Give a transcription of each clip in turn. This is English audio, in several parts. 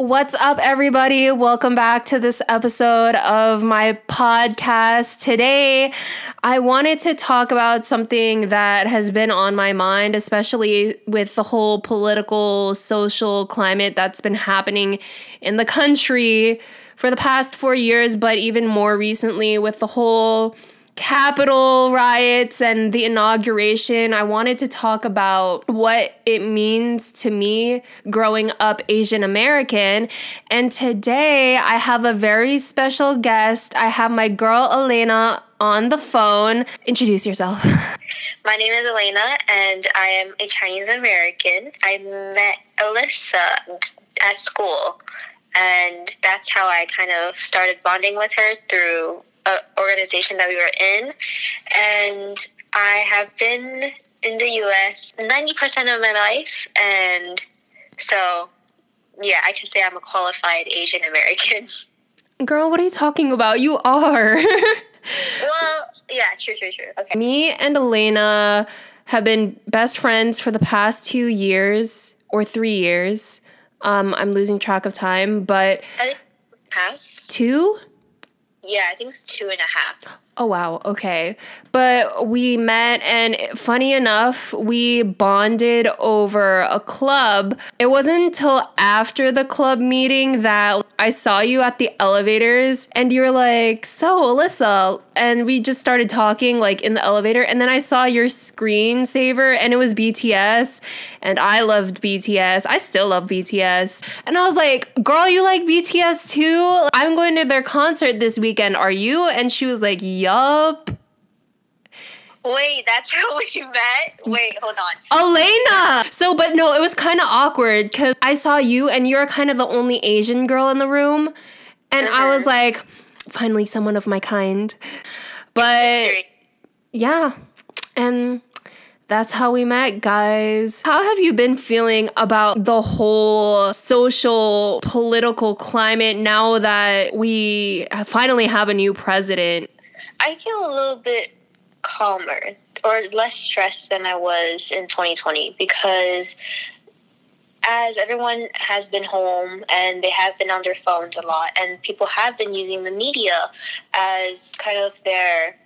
What's up, everybody? Welcome back to this episode of my podcast. Today, I wanted to talk about something that has been on my mind, especially with the whole political, social climate that's been happening in the country for the past four years, but even more recently with the whole Capitol riots and the inauguration, I wanted to talk about what it means to me growing up Asian American. And today I have a very special guest. I have my girl Elena on the phone. Introduce yourself. My name is Elena, and I am a Chinese American. I met Alyssa at school, and that's how I kind of started bonding with her through organization that we were in. And I have been in the US 90% of my life. And so, yeah, I can say I'm a qualified Asian American. Girl, what are you talking about? You are. well, yeah, true, true, true. Okay. Me and Elena have been best friends for the past two years or three years. Um, I'm losing track of time, but. Half? Two? Yeah, I think it's two and a half. Oh, wow. Okay. But we met, and funny enough, we bonded over a club. It wasn't until after the club meeting that I saw you at the elevators, and you were like, So, Alyssa. And we just started talking like in the elevator. And then I saw your screensaver, and it was BTS. And I loved BTS. I still love BTS. And I was like, Girl, you like BTS too? I'm going to their concert this weekend. Are you? And she was like, Yeah Wait, that's how we met? Wait, hold on. Elena! So, but no, it was kind of awkward because I saw you and you're kind of the only Asian girl in the room. And mm-hmm. I was uh-huh. like, finally, someone of my kind. But yeah, and that's how we met, guys. How have you been feeling about the whole social political climate now that we finally have a new president? I feel a little bit calmer or less stressed than I was in 2020 because as everyone has been home and they have been on their phones a lot and people have been using the media as kind of their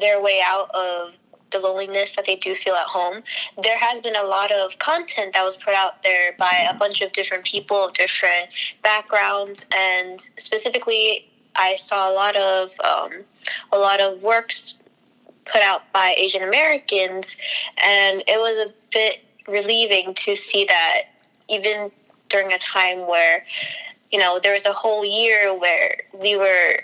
their way out of the loneliness that they do feel at home. There has been a lot of content that was put out there by a bunch of different people of different backgrounds and specifically I saw a lot of um, a lot of works put out by Asian Americans, and it was a bit relieving to see that even during a time where you know there was a whole year where we were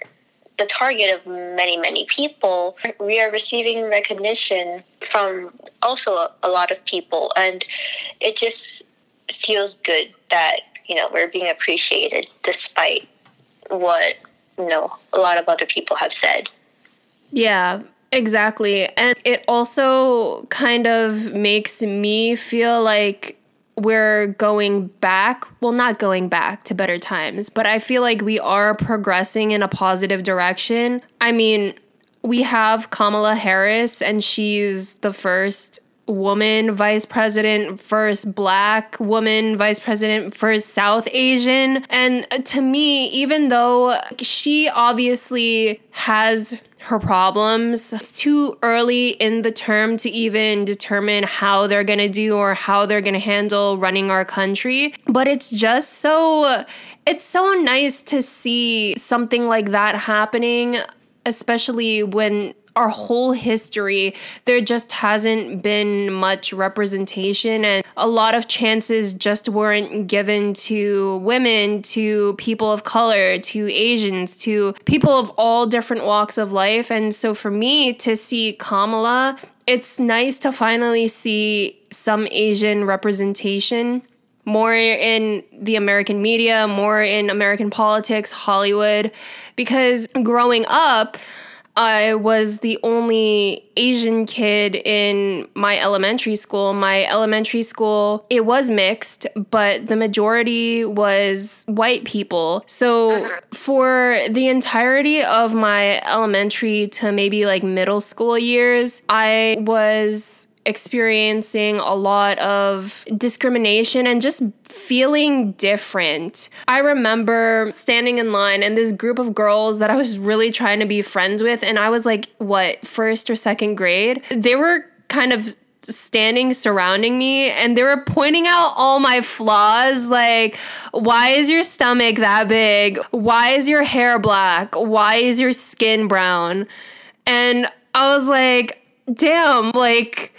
the target of many many people we are receiving recognition from also a lot of people and it just feels good that you know we're being appreciated despite what know a lot of other people have said. Yeah, exactly. And it also kind of makes me feel like we're going back. Well, not going back to better times, but I feel like we are progressing in a positive direction. I mean, we have Kamala Harris, and she's the first woman vice president, first black woman vice president, first South Asian. And to me, even though she obviously has her problems. It's too early in the term to even determine how they're to do or how they're to handle running our country. But it's just so it's so nice to see something like that happening, especially when our whole history, there just hasn't been much representation, and a lot of chances just weren't given to women, to people of color, to Asians, to people of all different walks of life. And so for me to see Kamala, it's nice to finally see some Asian representation more in the American media, more in American politics, Hollywood, because growing up, I was the only Asian kid in my elementary school. My elementary school, it was mixed, but the majority was white people. So for the entirety of my elementary to maybe like middle school years, I was experiencing a lot of discrimination and just feeling different. I remember standing in line and this group of girls that I was really trying to be friends with, and I was like, what, first or second grade? They were kind of standing surrounding me and they were pointing out all my flaws like why is your stomach that big why is your hair black why is your skin brown and i was like damn like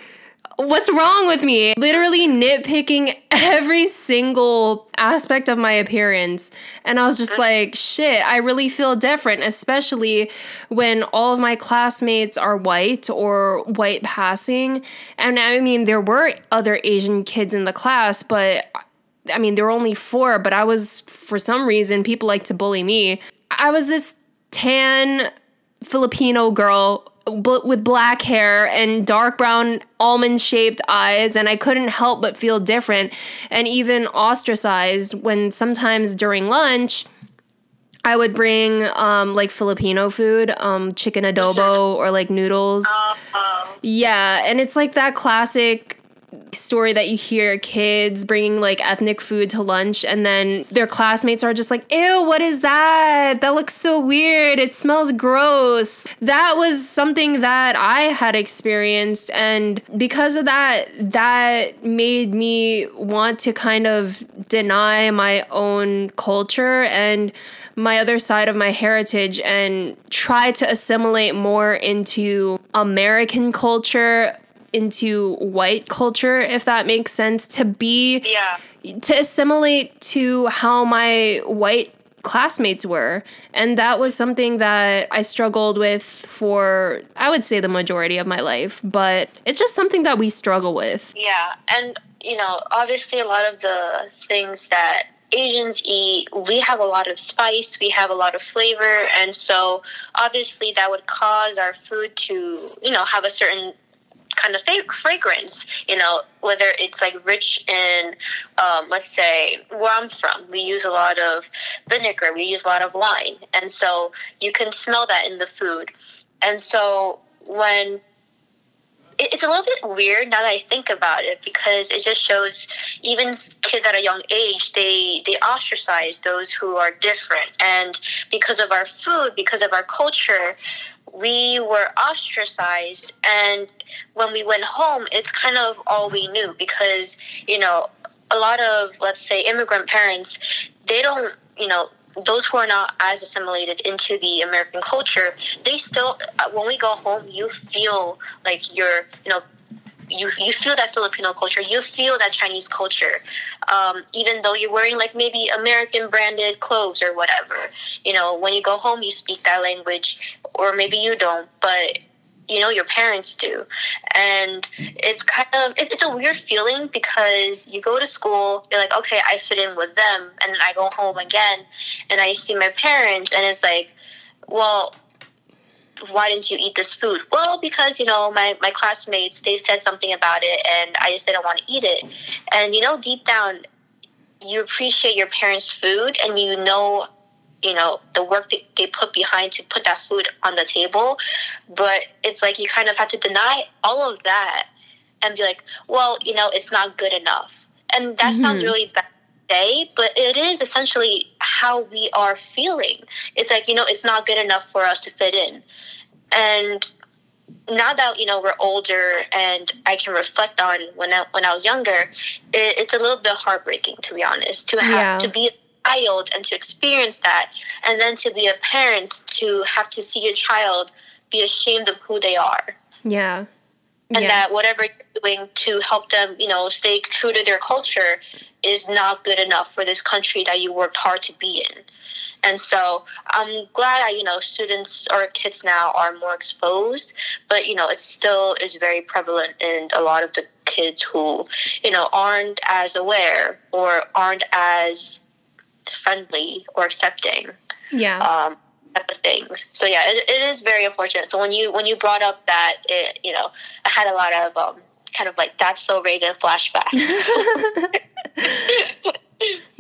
what's wrong with me? Literally nitpicking every single aspect of my appearance. And I was just mm-hmm. like, shit, I really feel different, especially when all of my classmates are white or white passing. And I mean, there were other Asian kids in the class, but I mean, there were only four, but I was, for some reason, people like to bully me. I was this tan Filipino girl with black hair and dark brown almond shaped eyes and I couldn't help but feel different and even ostracized when sometimes during lunch I would bring um, like Filipino food, um, chicken adobo or like noodles. Uh-huh. Yeah, and it's like that classic story that you hear kids bringing like ethnic food to lunch and then their classmates are just like, ew, what is that? That looks so weird. It smells gross. That was something that I had experienced. And because of that, that made me want to kind of deny my own culture and my other side of my heritage and try to assimilate more into American culture into white culture, if that makes sense, to be yeah. to assimilate to how my white classmates were. And that was something that I struggled with for, I would say, the majority of my life. But it's just something that we struggle with. Yeah. And, you know, obviously, a lot of the things that Asians eat, we have a lot of spice, we have a lot of flavor, and so obviously that would cause our food to, you know, have a certain kind of fragrance, you know, whether it's like rich in, um, let's say, where I'm from, we use a lot of vinegar, we use a lot of wine. And so you can smell that in the food. And so when it's a little bit weird now that I think about it because it just shows even kids at a young age they they ostracize those who are different and because of our food because of our culture we were ostracized and when we went home it's kind of all we knew because you know a lot of let's say immigrant parents they don't you know those who are not as assimilated into the american culture they still uh, when we go home you feel like you're you know you you feel that Filipino culture, you feel that Chinese culture, um, even though you're wearing like maybe American branded clothes or whatever. You know, when you go home, you speak that language, or maybe you don't, but you know your parents do and it's kind of it's a weird feeling because you go to school you're like okay i fit in with them and then i go home again and i see my parents and it's like well why didn't you eat this food? Well, because, you know, my, my classmates, they said something about it and I just didn't want to eat it. And, you know, deep down, you appreciate your parents' food and you know, you know, the work that they put behind to put that food on the table. But it's like you kind of have to deny all of that and be like, well, you know, it's not good enough. And that mm-hmm. sounds really bad say, but it is essentially how we are feeling. It's like, you know, it's not good enough for us to fit in. And now that you know we're older and I can reflect on when I, when I was younger, it, it's a little bit heartbreaking to be honest to have yeah. to be a child and to experience that, and then to be a parent to have to see your child be ashamed of who they are. Yeah, and yeah. that whatever you're doing to help them, you know, stay true to their culture is not good enough for this country that you worked hard to be in. And so I'm glad that, you know, students or kids now are more exposed, but, you know, it still is very prevalent in a lot of the kids who, you know, aren't as aware or aren't as friendly or accepting. Yeah. Um, type of things. So yeah, it, it is very unfortunate. So when you when you brought up that, it, you know, I had a lot of um, kind of like that's so Reagan flashback.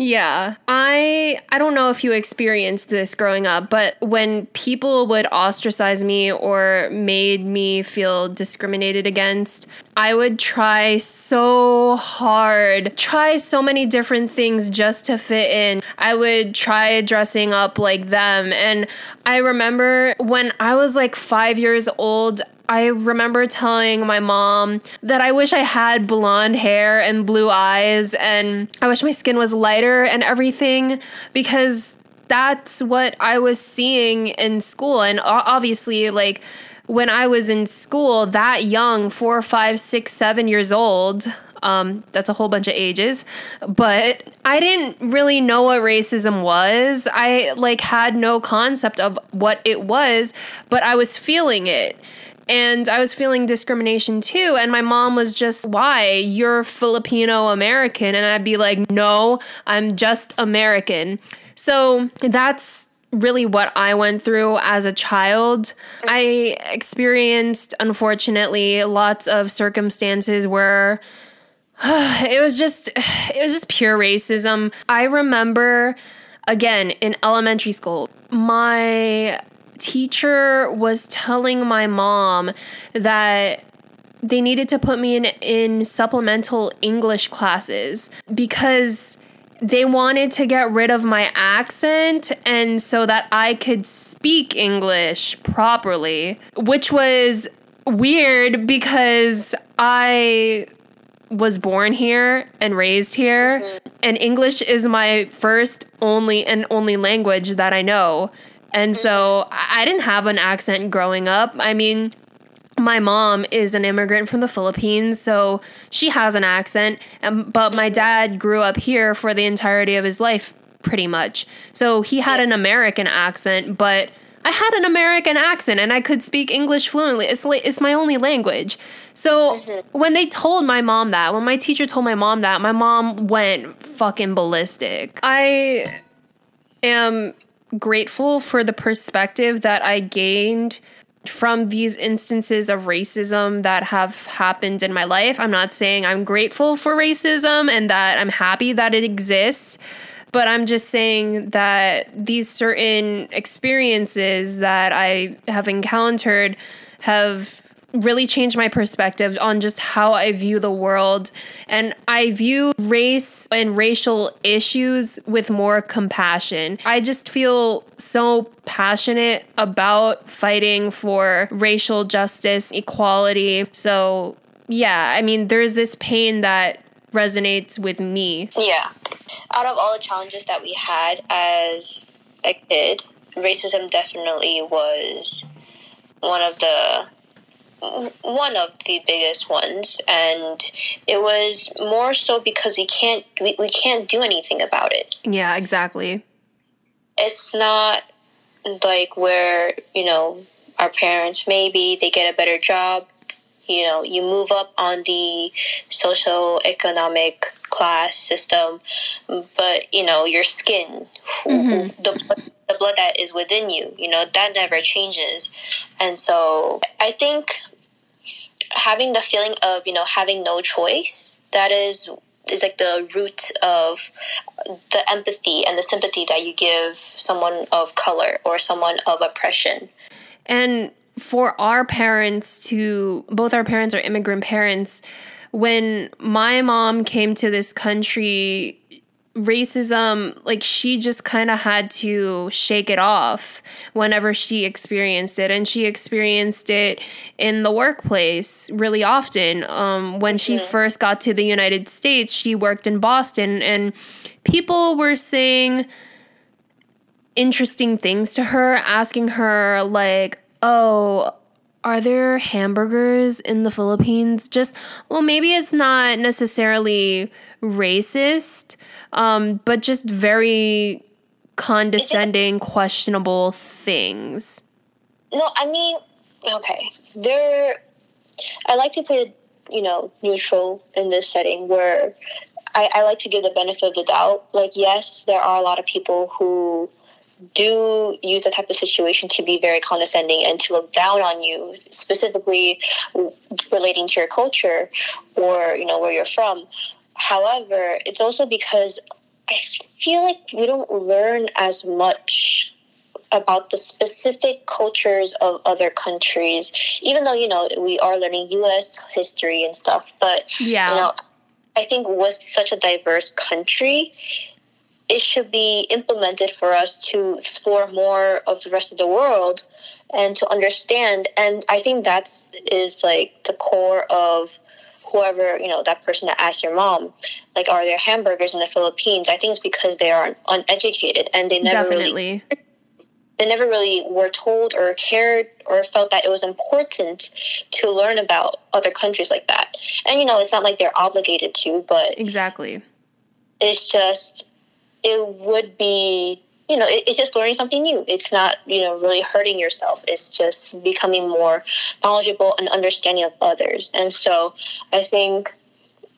Yeah. I I don't know if you experienced this growing up, but when people would ostracize me or made me feel discriminated against, I would try so hard, try so many different things just to fit in. I would try dressing up like them and I remember when I was like 5 years old, I remember telling my mom that I wish I had blonde hair and blue eyes and I wish my skin was lighter and everything because that's what I was seeing in school. And obviously, like, when I was in school, that young, four, five, six, seven years old, um, that's a whole bunch of ages. But I didn't really know what racism was. I like had no concept of what it was, but I was feeling it. And I was feeling discrimination too. And my mom was just, why? You're Filipino American. And I'd be like, no, I'm just American. So that's really what I went through as a child. I experienced, unfortunately, lots of circumstances where it was just it was just pure racism. I remember again in elementary school, my teacher was telling my mom that they needed to put me in in supplemental English classes because they wanted to get rid of my accent and so that I could speak English properly, which was weird because I was born here and raised here mm-hmm. and English is my first only and only language that I know. And so I didn't have an accent growing up. I mean, my mom is an immigrant from the Philippines, so she has an accent. but my dad grew up here for the entirety of his life, pretty much. So he had an American accent, but I had an American accent and I could speak English fluently. It's like, it's my only language. So mm-hmm. when they told my mom that, when my teacher told my mom that, my mom went fucking ballistic. I am grateful for the perspective that I gained from these instances of racism that have happened in my life. I'm not saying I'm grateful for racism and that I'm happy that it exists, but I'm just saying that these certain experiences that I have encountered have really changed my perspective on just how I view the world. And I view race and racial issues with more compassion. I just feel so passionate about fighting for racial justice, equality. So, yeah, I mean, there's this pain that resonates with me. Yeah. Out of all the challenges that we had as a kid, racism definitely was one of the one of the biggest ones and it was more so because we can't we, we can't do anything about it. Yeah exactly. It's not like where you know our parents maybe they get a better job you know you move up on the social economic class system but you know your skin mm-hmm. the, the blood that is within you you know that never changes. And so i think having the feeling of you know having no choice that is is like the root of the empathy and the sympathy that you give someone of color or someone of oppression. And for our parents to both our parents are immigrant parents when my mom came to this country racism, like she just kind of had to shake it off whenever she experienced it. And she experienced it in the workplace really often. Um, when she yeah. first got to the United States, she worked in Boston, and people were saying interesting things to her, asking her, like, oh, are there hamburgers in the Philippines? Just, well, maybe it's not necessarily racist, um, but just very condescending, questionable things. No, I mean, okay, there. I like to play, you know, neutral in this setting where I, I like to give the benefit of the doubt. Like, yes, there are a lot of people who do use that type of situation to be very condescending and to look down on you, specifically relating to your culture or you know where you're from. However, it's also because I feel like we don't learn as much about the specific cultures of other countries, even though, you know, we are learning US history and stuff. But, Yeah. you know, I think with such a diverse country, it should be implemented for us to explore more of the rest of the world and to understand. And I think that's is like the core of whoever you know that person that asked your mom like are there hamburgers in the philippines? I think it's because they are uneducated and they never really they never really were told or cared or felt that it was important to learn about other countries like that. And you know it's not like they're obligated to but Exactly. it's just it would be you know it, it's just learning something new. It's not you know really hurting yourself. It's just becoming more knowledgeable and understanding of others. And so i think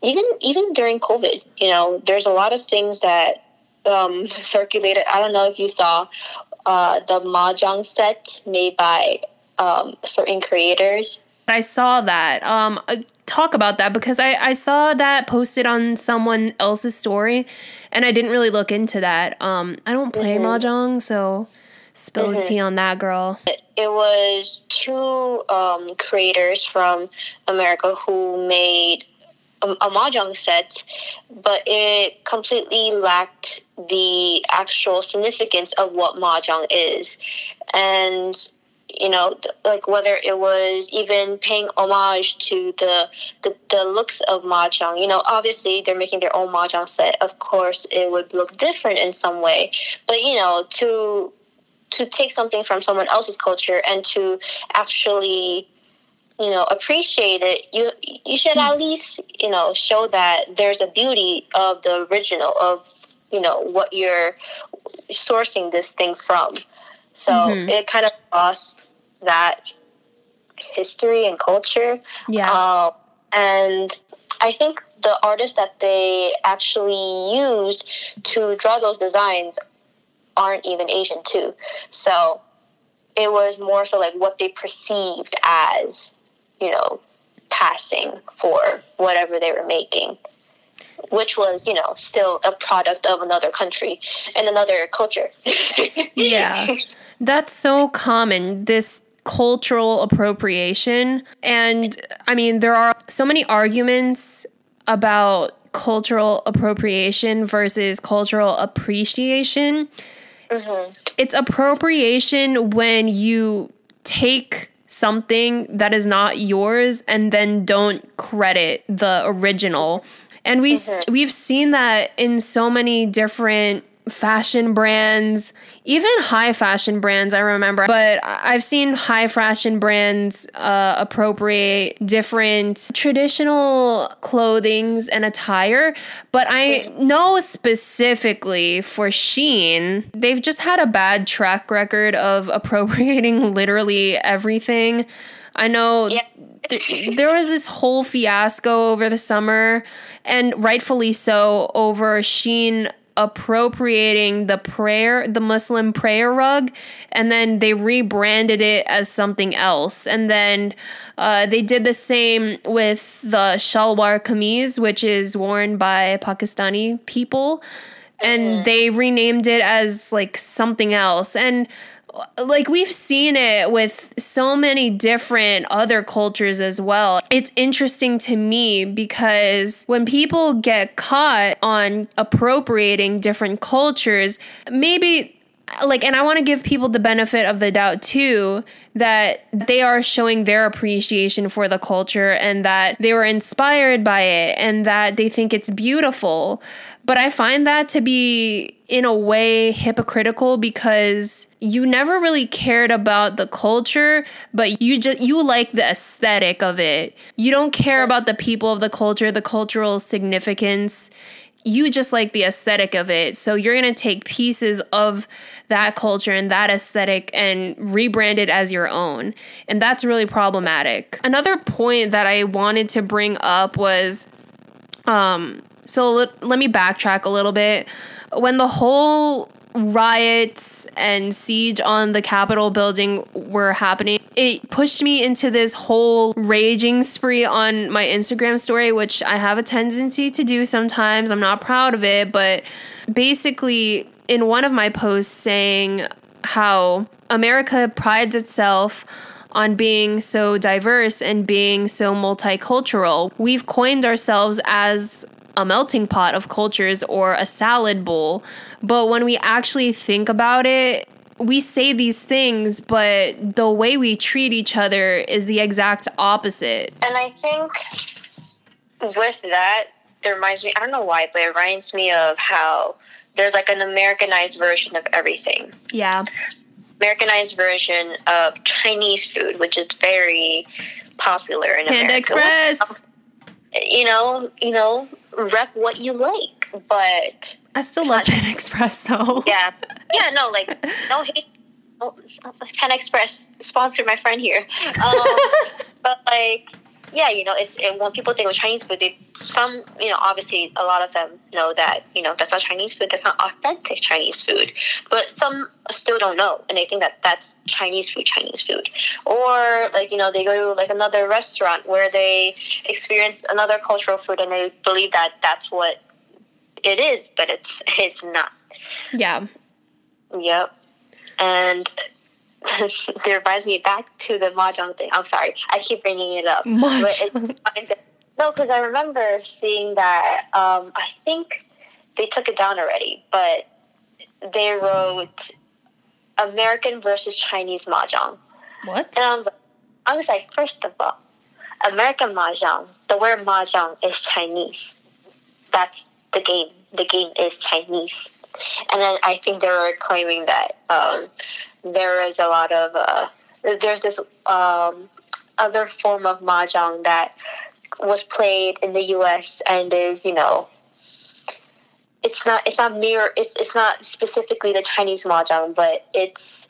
even even during covid you know there's a lot of things that um, circulated. I don't know if you saw uh, the mahjong set made by um, certain creators. I saw that. Um, uh, talk about that because I, I saw that posted on someone else's story, and I didn't really look into that. Um, I don't play mahjong, so spill the tea on that, girl. it was two um, creators from America who made a, a mahjong set, but it completely lacked the actual significance of what mahjong is, and you know, like whether it was even paying homage to the, the the looks of mahjong. You know, obviously they're making their own mahjong set. Of course, it would look different in some way, but you know, to to take something from someone else's culture and to actually you know appreciate it you you should at least you know show that there's a beauty of the original of you know what you're sourcing this thing from so Mhm. it kind of lost that history and culture Yeah. uh, and I think the artists that they actually used to draw those designs aren't even Asian too. So it was more so like what they perceived as, you know, passing for whatever they were making. Which was, you know, still a product of another country and another culture. Yeah. That's so common, this cultural appropriation. And I mean, there are so many arguments about cultural appropriation versus cultural appreciation. Mm-hmm. It's appropriation when you take something that is not yours and then don't credit the original. And we s mm-hmm. we've seen that in so many different fashion brands, even high fashion brands, I remember. But I've seen high fashion brands uh, appropriate different traditional clothings and attire. But I know specifically for Shein, they've just had a bad track record of appropriating literally everything. I know Yeah. th- there was this whole fiasco over the summer, and rightfully so, over Shein appropriating the prayer, the Muslim prayer rug, and then they rebranded it as something else. And then uh, they did the same with the shalwar kameez, which is worn by Pakistani people, and they renamed it as like something else. And like we've seen it with so many different other cultures as well. It's interesting to me because when people get caught on appropriating different cultures, maybe like and I want to give people the benefit of the doubt too that they are showing their appreciation for the culture and that they were inspired by it and that they think it's beautiful. But I find that to be in a way hypocritical because you never really cared about the culture, but you just you like the aesthetic of it. You don't care about the people of the culture, the cultural significance. You just like the aesthetic of it. So you're going to take pieces of that culture and that aesthetic and rebrand it as your own. And that's really problematic. Another point that I wanted to bring up was um so let, let me backtrack a little bit. When the whole riots and siege on the Capitol building were happening, it pushed me into this whole raging spree on my Instagram story, which I have a tendency to do sometimes. I'm not proud of it, but basically in one of my posts saying how America prides itself on being so diverse and being so multicultural. We've coined ourselves as a melting pot of cultures or a salad bowl. But when we actually think about it, we say these things, but the way we treat each other is the exact opposite. And I think with that, it reminds me, I don't know why, but it reminds me of how there's like an Americanized version of everything. Yeah. Americanized version of Chinese food, which is very popular in Panda America. Express. Um, You know, you know, rep what you like, but I still love Panda Express though. yeah, yeah, no, like no hate. Oh, Pan Express sponsored my friend here, um, but like yeah, you know, it's it, when people think of Chinese food, they some you know obviously a lot of them know that you know that's not Chinese food, that's not authentic Chinese food, but some still don't know, and they think that that's Chinese food, Chinese food, or like you know they go to like another restaurant where they experience another cultural food and they believe that that's what it is, but it's it's not. Yeah. Yep. And it reminds me back to the mahjong thing. I'm sorry, I keep bringing it up. Mahjong. It, no, because I remember seeing that. Um, I think they took it down already, but they wrote American versus Chinese mahjong. What? And I was, I was like, first of all, American mahjong. The word mahjong is Chinese. That's the game. The game is Chinese. And then I think they were claiming that um, there is a lot of uh, there's this um, other form of mahjong that was played in the U.S. and is you know it's not it's not mirror it's it's not specifically the Chinese mahjong, but it's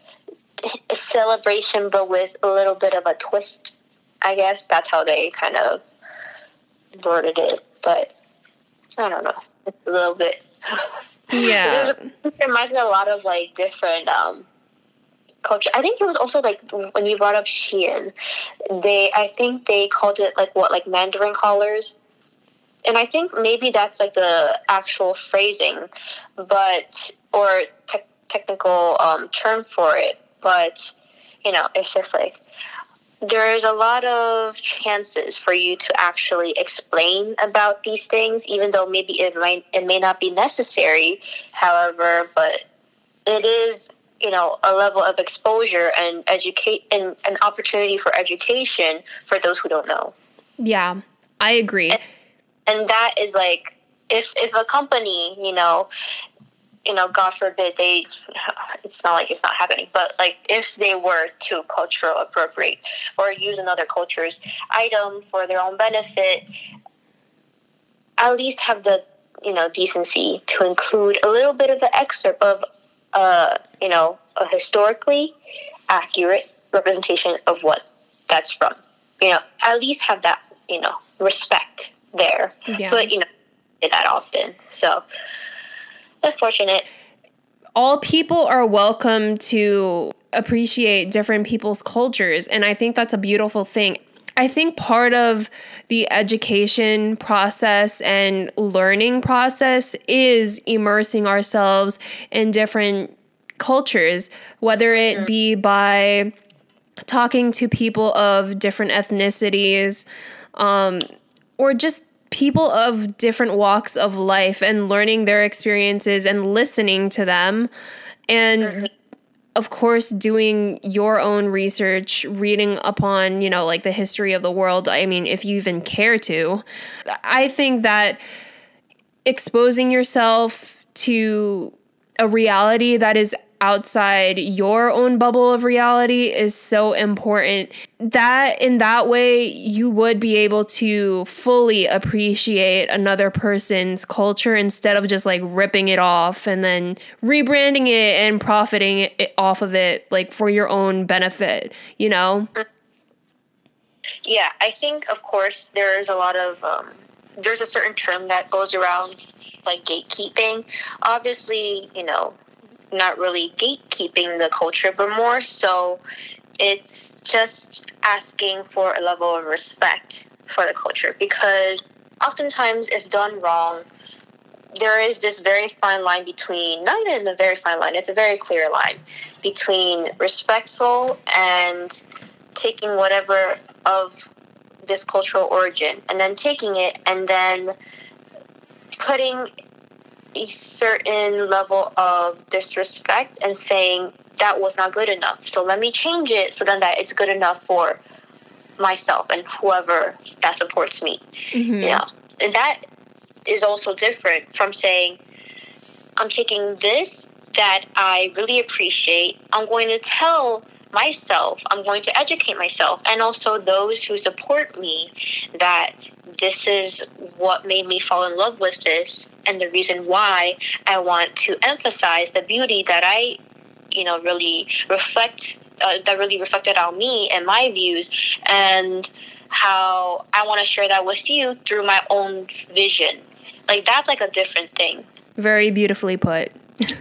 a celebration, but with a little bit of a twist. I guess that's how they kind of worded it, but I don't know. It's a little bit. Yeah. it reminds me a lot of like different um culture. I think it was also like when you brought up Shein, they I think they called it like what like Mandarin collars, and I think maybe that's like the actual phrasing, but or te- technical um, term for it. But you know, it's just like there's a lot of chances for you to actually explain about these things, even though maybe it might it may not be necessary. However, but it is you know a level of exposure and educate and an opportunity for education for those who don't know. Yeah, I agree. And, and that is like if if a company you know you know, God forbid they, it's not like it's not happening, but like if they were to cultural appropriate or use another culture's item for their own benefit, at least have the, you know, decency to include a little bit of an excerpt of, uh, you know, a historically accurate representation of what that's from. You know, at least have that, you know, respect there. Yeah. But, you know, that often. So, unfortunate. All people are welcome to appreciate different people's cultures, and I think that's a beautiful thing. I think part of the education process and learning process is immersing ourselves in different cultures, whether it be by talking to people of different ethnicities um, or just people of different walks of life and learning their experiences and listening to them. And mm-hmm. of course, doing your own research, reading upon, you know, like the history of the world. I mean, if you even care to, I think that exposing yourself to a reality that is outside your own bubble of reality is so important. That in that way you would be able to fully appreciate another person's culture instead of just like ripping it off and then rebranding it and profiting it off of it like for your own benefit you know? Yeah i think of course there's a lot of um, there's a certain term that goes around like gatekeeping. Obviously you know not really gatekeeping the culture, but more so it's just asking for a level of respect for the culture. Because oftentimes if done wrong there is this very fine line between not even a very fine line it's a very clear line between respectful and taking whatever of this cultural origin and then taking it and then putting a certain level of disrespect and saying that was not good enough so let me change it so then that it's good enough for myself and whoever that supports me mm-hmm. you know and that is also different from saying, I'm taking this that I really appreciate. I'm going to tell myself, I'm going to educate myself, and also those who support me that this is what made me fall in love with this and the reason why I want to emphasize the beauty that I, you know, really reflect, uh, that really reflected on me and my views. And how I want to share that with you through my own vision. Like that's like a different thing. Very beautifully put.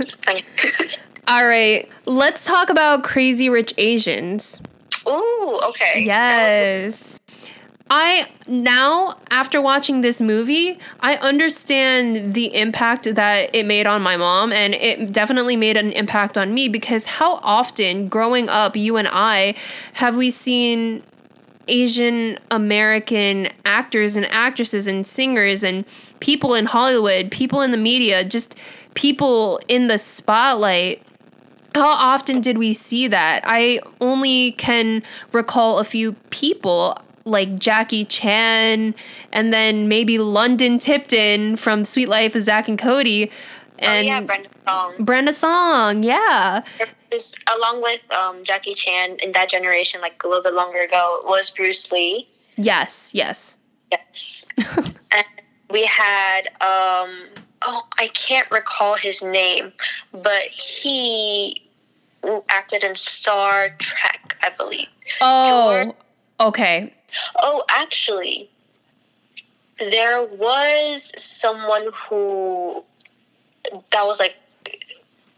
All right, let's talk about Crazy Rich Asians. Ooh, okay. Yes. I now, after watching this movie, I understand the impact that it made on my mom, and it definitely made an impact on me because how often growing up, you and I, have we seen Asian American actors and actresses and singers and people in Hollywood, people in the media, just people in the spotlight. How often did we see that? I only can recall a few people like Jackie Chan and then maybe London Tipton from Suite Life of Zack and Cody. And oh, yeah, Brenda Song. Brenda Song, yeah along with um, Jackie Chan in that generation, like a little bit longer ago, was Bruce Lee. Yes, yes, yes. and we had um, oh, I can't recall his name, but he acted in Star Trek, I believe. Oh, George. okay. Oh, actually, there was someone who that was like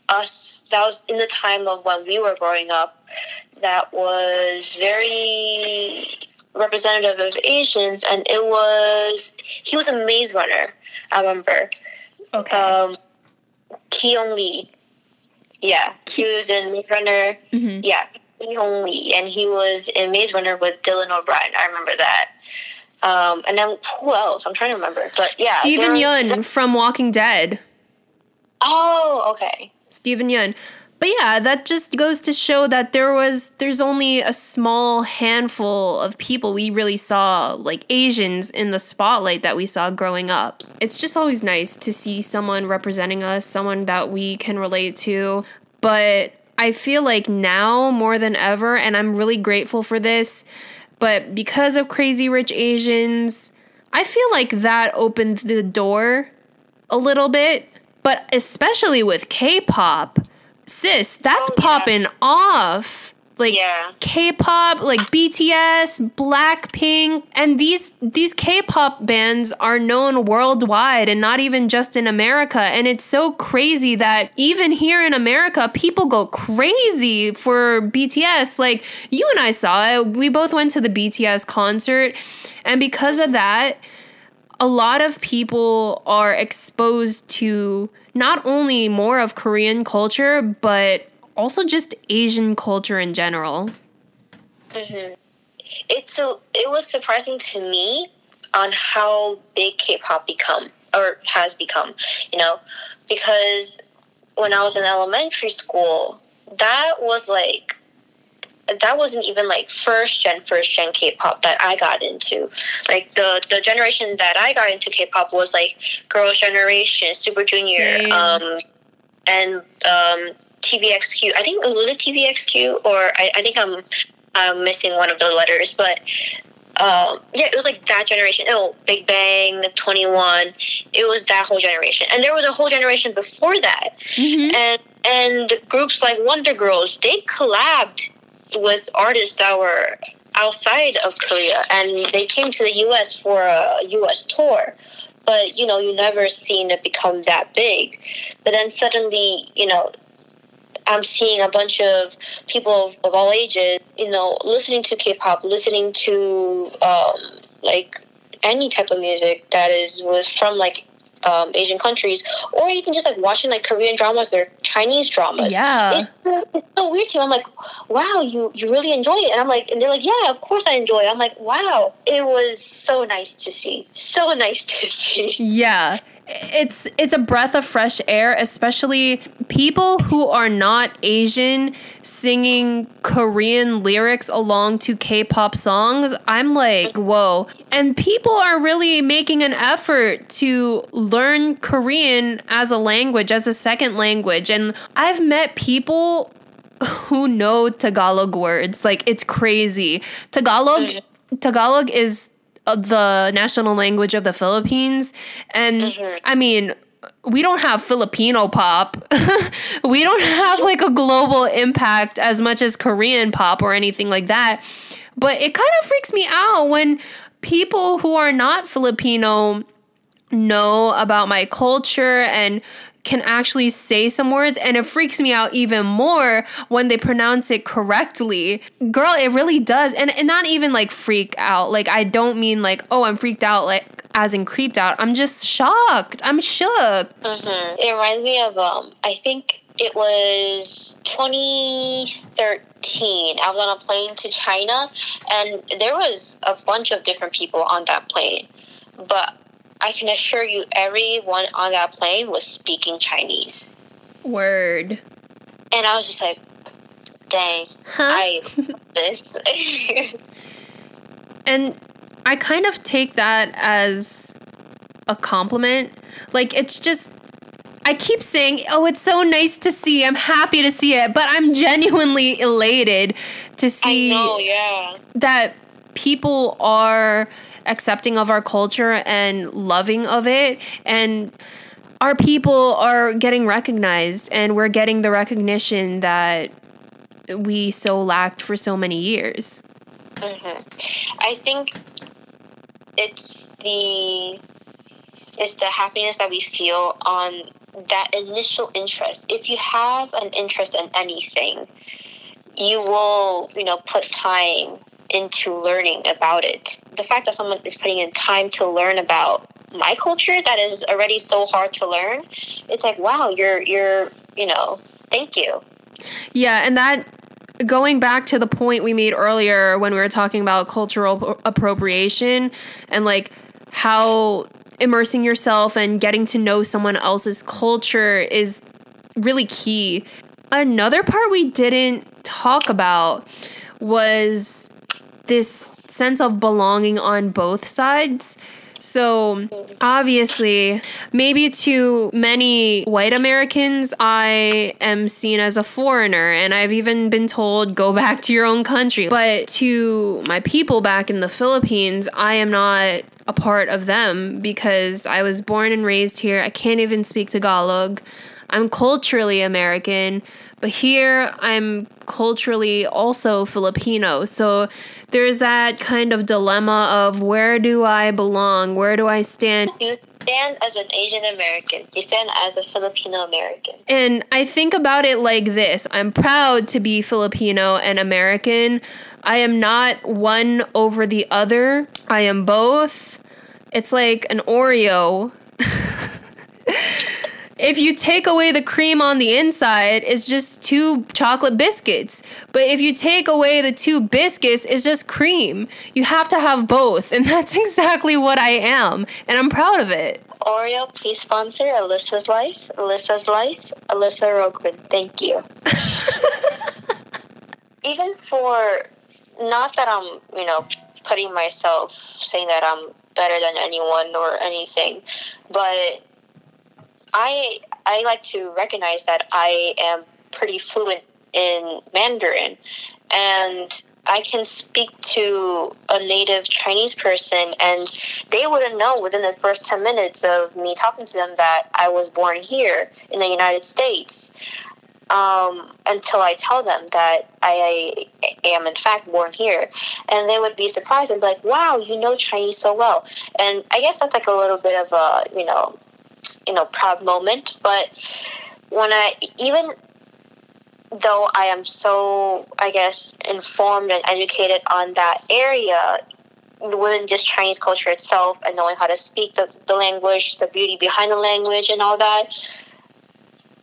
us that was in the time of when we were growing up that was very representative of Asians and it was he was a maze runner, I remember. Okay. Um Ki Hong Lee. Yeah. He was in Maze Runner. Mm-hmm. Yeah. Lee. And he was in Maze Runner with Dylan O'Brien. I remember that. Um, and then who else? I'm trying to remember. But yeah. Steven Yeun from Walking Dead. Oh, okay. Steven Yeun. But yeah, that just goes to show that there was there's only a small handful of people we really saw like Asians in the spotlight that we saw growing up. It's just always nice to see someone representing us, someone that we can relate to. But I feel like now more than ever and I'm really grateful for this, but because of Crazy Rich Asians, I feel like that opened the door a little bit but especially with K-pop, sis, that's oh, yeah. popping off. Like yeah. K-pop, like BTS, Blackpink, and these these K-pop bands are known worldwide and not even just in America. And it's so crazy that even here in America, people go crazy for BTS. Like you and I saw it. We both went to the BTS concert, and because of that, a lot of people are exposed to not only more of Korean culture, but also just Asian culture in general. Mm-hmm. It's so it was surprising to me on how big K-pop become or has become, you know, because when I was in elementary school, that was like that wasn't even like first gen first gen K-pop that I got into. Like the the generation that I got into K-pop was like Girls' Generation, Super Junior, um, and um, TVXQ. I think it was it TVXQ or I, I think I'm I'm missing one of the letters, but um, yeah, it was like that generation. Oh, Big Bang, 2NE1. It was that whole generation, and there was a whole generation before that, mm-hmm. and and groups like Wonder Girls they collabed with artists that were outside of Korea and they came to the US for a US tour. But you know, you never seen it become that big. But then suddenly, you know, I'm seeing a bunch of people of, all ages, you know, listening to K-pop, listening to um, like any type of music that is was from like um, Asian countries, or even just like watching like Korean dramas or Chinese dramas. Yeah, it's, it's so weird to me. I'm like, wow, you you really enjoy it, and I'm like, and they're like, yeah, of course I enjoy it. I'm like, wow, it was so nice to see, so nice to see. Yeah, it's it's a breath of fresh air especially people who are not asian singing korean lyrics along to k-pop songs. I'm like whoa. And people are really making an effort to learn korean as a language as a second language. And i've met people who know tagalog words. Like it's crazy. Tagalog oh, tagalog is the national language of the Philippines. And mm-hmm. I mean, we don't have Filipino pop. we don't have like a global impact as much as Korean pop or anything like that. But it kind of freaks me out when people who are not Filipino know about my culture and can actually say some words and it freaks me out even more when they pronounce it correctly. Girl, it really does. And, and not even like freak out. Like I don't mean like, oh, I'm freaked out like as in creeped out. I'm just shocked. I'm shook. Mm-hmm. It reminds me of um I think it was 2013. I was on a plane to China and there was a bunch of different people on that plane. But I can assure you, everyone on that plane was speaking Chinese. Word. And I was just like, dang, huh? I this. and I kind of take that as a compliment. Like, it's just, I keep saying, oh, it's so nice to see. I'm happy to see it. But I'm genuinely elated to see know, yeah. that people are accepting of our culture and loving of it and our people are getting recognized and we're getting the recognition that we so lacked for so many years. Mm-hmm. I think it's the it's the happiness that we feel on that initial interest. If you have an interest in anything, you will, you know, put time into learning about it. The fact that someone is putting in time to learn about my culture that is already so hard to learn, it's like, wow, you're you're, you know, thank you. Yeah, and that going back to the point we made earlier when we were talking about cultural appropriation and like how immersing yourself and getting to know someone else's culture is really key. Another part we didn't talk about was this sense of belonging on both sides. So, obviously, maybe to many white Americans, I am seen as a foreigner, and I've even been told, go back to your own country. But to my people back in the Philippines, I am not a part of them because I was born and raised here. I can't even speak Tagalog. I'm culturally American, but here I'm culturally also Filipino. So there's that kind of dilemma of where do I belong? Where do I stand? You stand as an Asian American. You stand as a Filipino American. And I think about it like this I'm proud to be Filipino and American. I am not one over the other, I am both. It's like an Oreo. If you take away the cream on the inside, it's just two chocolate biscuits. But if you take away the two biscuits, it's just cream. You have to have both, and that's exactly what I am, and I'm proud of it. Oreo, please sponsor Alyssa's Life. Alyssa's Life, Alyssa Rogren. Thank you. Even for, not that I'm, you know, putting myself, saying that I'm better than anyone or anything, but I I like to recognize that I am pretty fluent in Mandarin, and I can speak to a native Chinese person, and they wouldn't know within the first 10 minutes of me talking to them that I was born here in the United States um, until I tell them that I, I, am, in fact, born here. And they would be surprised and be like, wow, you know Chinese so well. And I guess that's like a little bit of a, you know, you know proud moment but when i even though i am so i guess informed and educated on that area within just Chinese culture itself and knowing how to speak the, the language, the beauty behind the language, and all that.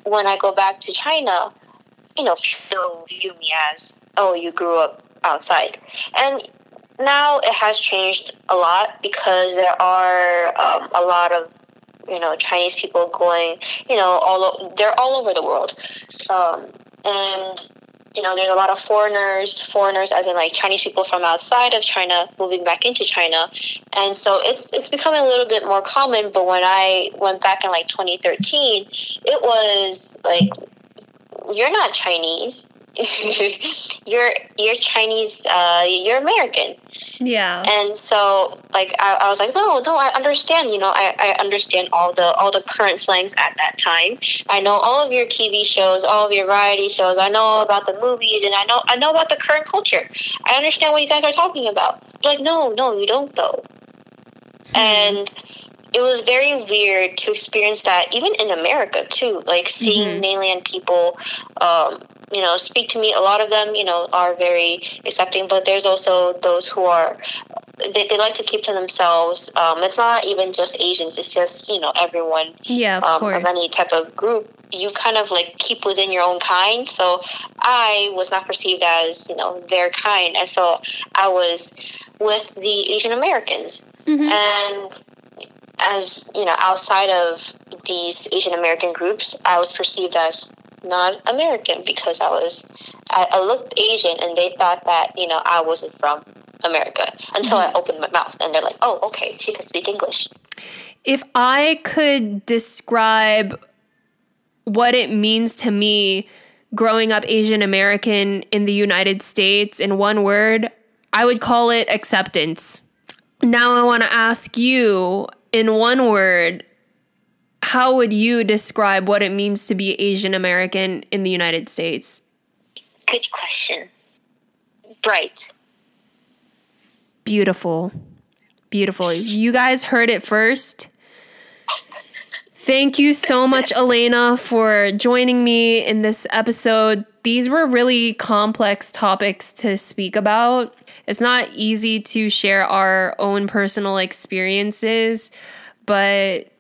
When I go back to China, you know, still view me as, oh, you grew up outside. And now it has changed a lot because there are um, a lot of you know Chinese people going you know all they're all over the world. Um, and you know there's a lot of foreigners foreigners as in like Chinese people from outside of China moving back into China. And so it's it's becoming a little bit more common but when I went back in like 2013 it was like you're not Chinese you're you're Chinese, uh, you're American. Yeah. And so, like, I, I was like, no, no, I understand. You know, I, I understand all the all the current slangs at that time. I know all of your TV shows, all of your variety shows. I know about the movies, and I know I know about the current culture. I understand what you guys are talking about. Like, no, no, you don't though. Mm-hmm. And it was very weird to experience that even in America too, like seeing mm-hmm. mainland people um, you know speak to me. A lot of them you know are very accepting but there's also those who are they, they like to keep to themselves. Um, it's not even just asians. It's just you know everyone yeah of, um, of any type of group. You kind of like keep within your own kind. So i was not perceived as you know their kind. And so i was with the asian americans. Mm-hmm. and as you know outside of these asian american groups i was perceived as not American because I was I, I, looked Asian and they thought that you know I wasn't from America until mm-hmm. I opened my mouth and they're like, oh, okay, she can speak English. If I could describe what it means to me growing up Asian American in the United States in one word, I would call it acceptance. Now I want to ask you in one word how would you describe what it means to be Asian American in the United States? Good question. Bright. Beautiful. Beautiful. You guys heard it first. Thank you so much, Elena, for joining me in this episode. These were really complex topics to speak about. It's not easy to share our own personal experiences, but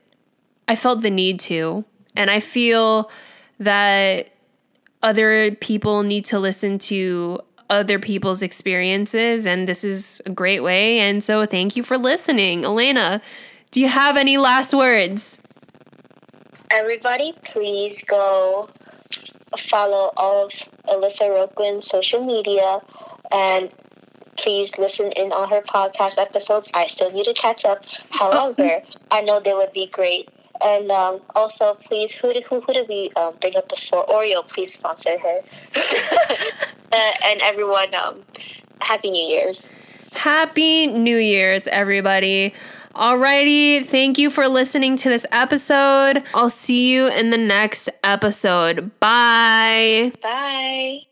I felt the need to. And I feel that other people need to listen to other people's experiences. And this is a great way. And so thank you for listening. Elena, do you have any last words? Everybody, please go follow all of Alyssa Roquin's social media and please listen in on her podcast episodes. I still need to catch up. Oh. However, I know they would be great. And um, also, please, who did, who, who did we um, bring up before? Oreo, please sponsor her. uh, and everyone, um, Happy New Year's. Happy New Year's, everybody. Alrighty, thank you for listening to this episode. I'll see you in the next episode. Bye. Bye.